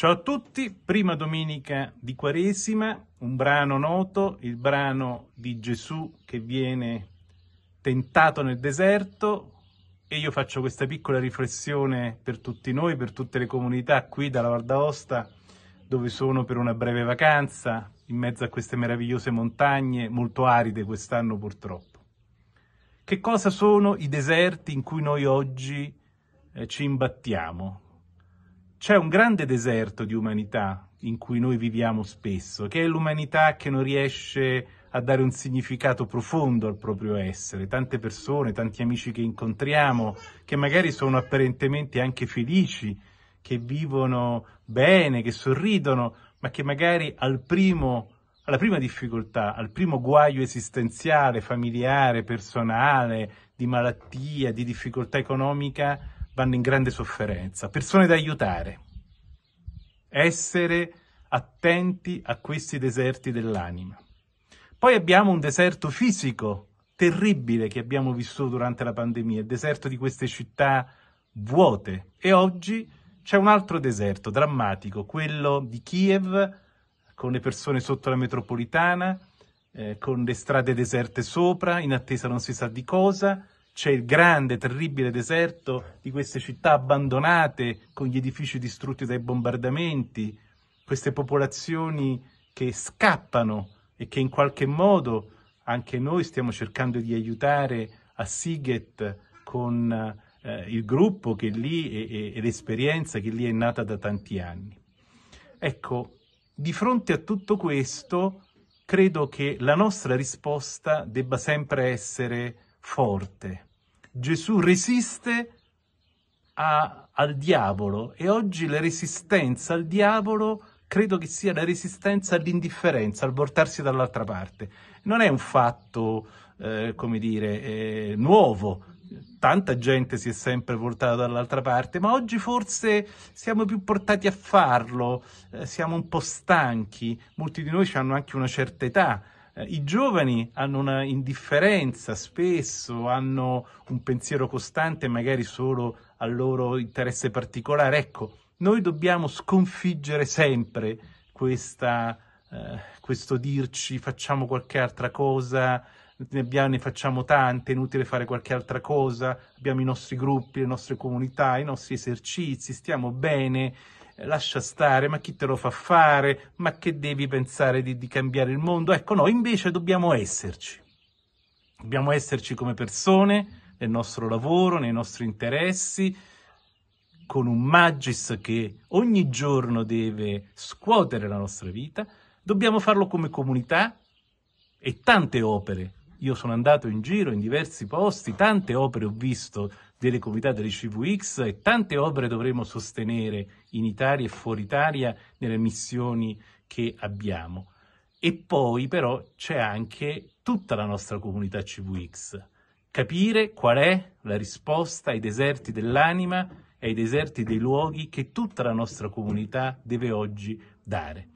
Ciao a tutti, prima domenica di Quaresima, un brano noto, il brano di Gesù che viene tentato nel deserto e io faccio questa piccola riflessione per tutti noi, per tutte le comunità qui dalla Val d'Aosta, dove sono per una breve vacanza, in mezzo a queste meravigliose montagne, molto aride quest'anno purtroppo. Che cosa sono i deserti in cui noi oggi eh, ci imbattiamo? C'è un grande deserto di umanità in cui noi viviamo spesso, che è l'umanità che non riesce a dare un significato profondo al proprio essere. Tante persone, tanti amici che incontriamo, che magari sono apparentemente anche felici, che vivono bene, che sorridono, ma che magari al primo, alla prima difficoltà, al primo guaio esistenziale, familiare, personale, di malattia, di difficoltà economica, vanno in grande sofferenza, persone da aiutare, essere attenti a questi deserti dell'anima. Poi abbiamo un deserto fisico terribile che abbiamo vissuto durante la pandemia, il deserto di queste città vuote. E oggi c'è un altro deserto drammatico, quello di Kiev, con le persone sotto la metropolitana, eh, con le strade deserte sopra, in attesa non si sa di cosa, c'è il grande, terribile deserto di queste città abbandonate, con gli edifici distrutti dai bombardamenti, queste popolazioni che scappano e che in qualche modo anche noi stiamo cercando di aiutare a Siget con eh, il gruppo che lì e, e l'esperienza che lì è nata da tanti anni. Ecco, di fronte a tutto questo, credo che la nostra risposta debba sempre essere forte. Gesù resiste a, al diavolo e oggi la resistenza al diavolo credo che sia la resistenza all'indifferenza, al portarsi dall'altra parte. Non è un fatto, eh, come dire, eh, nuovo, tanta gente si è sempre voltata dall'altra parte, ma oggi forse siamo più portati a farlo, eh, siamo un po' stanchi, molti di noi hanno anche una certa età, I giovani hanno una indifferenza spesso, hanno un pensiero costante magari solo al loro interesse particolare. Ecco, noi dobbiamo sconfiggere sempre questa, eh, questo dirci facciamo qualche altra cosa, ne, abbiamo, ne facciamo tante, è inutile fare qualche altra cosa, abbiamo i nostri gruppi, le nostre comunità, i nostri esercizi, stiamo bene, lascia stare, ma chi te lo fa fare, ma che devi pensare di, di cambiare il mondo? Ecco, no, invece dobbiamo esserci. Dobbiamo esserci come persone, nel nostro lavoro, nei nostri interessi, con un magis che ogni giorno deve scuotere la nostra vita, dobbiamo farlo come comunità e tante opere. Io sono andato in giro in diversi posti, tante opere ho visto delle comunità delle CVX e tante opere dovremo sostenere in Italia e fuori Italia nelle missioni che abbiamo. E poi però c'è anche tutta la nostra comunità CVX. Capire qual è la risposta ai deserti dell'anima e ai deserti dei luoghi che tutta la nostra comunità deve oggi dare.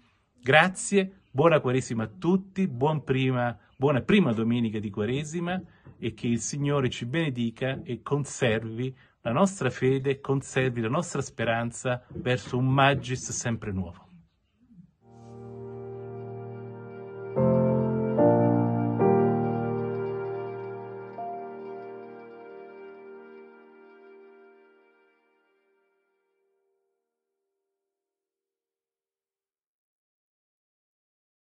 Grazie, buona Quaresima a tutti, buon prima, buona prima domenica di Quaresima e che il Signore ci benedica e conservi la nostra fede, conservi la nostra speranza verso un Magis sempre nuovo.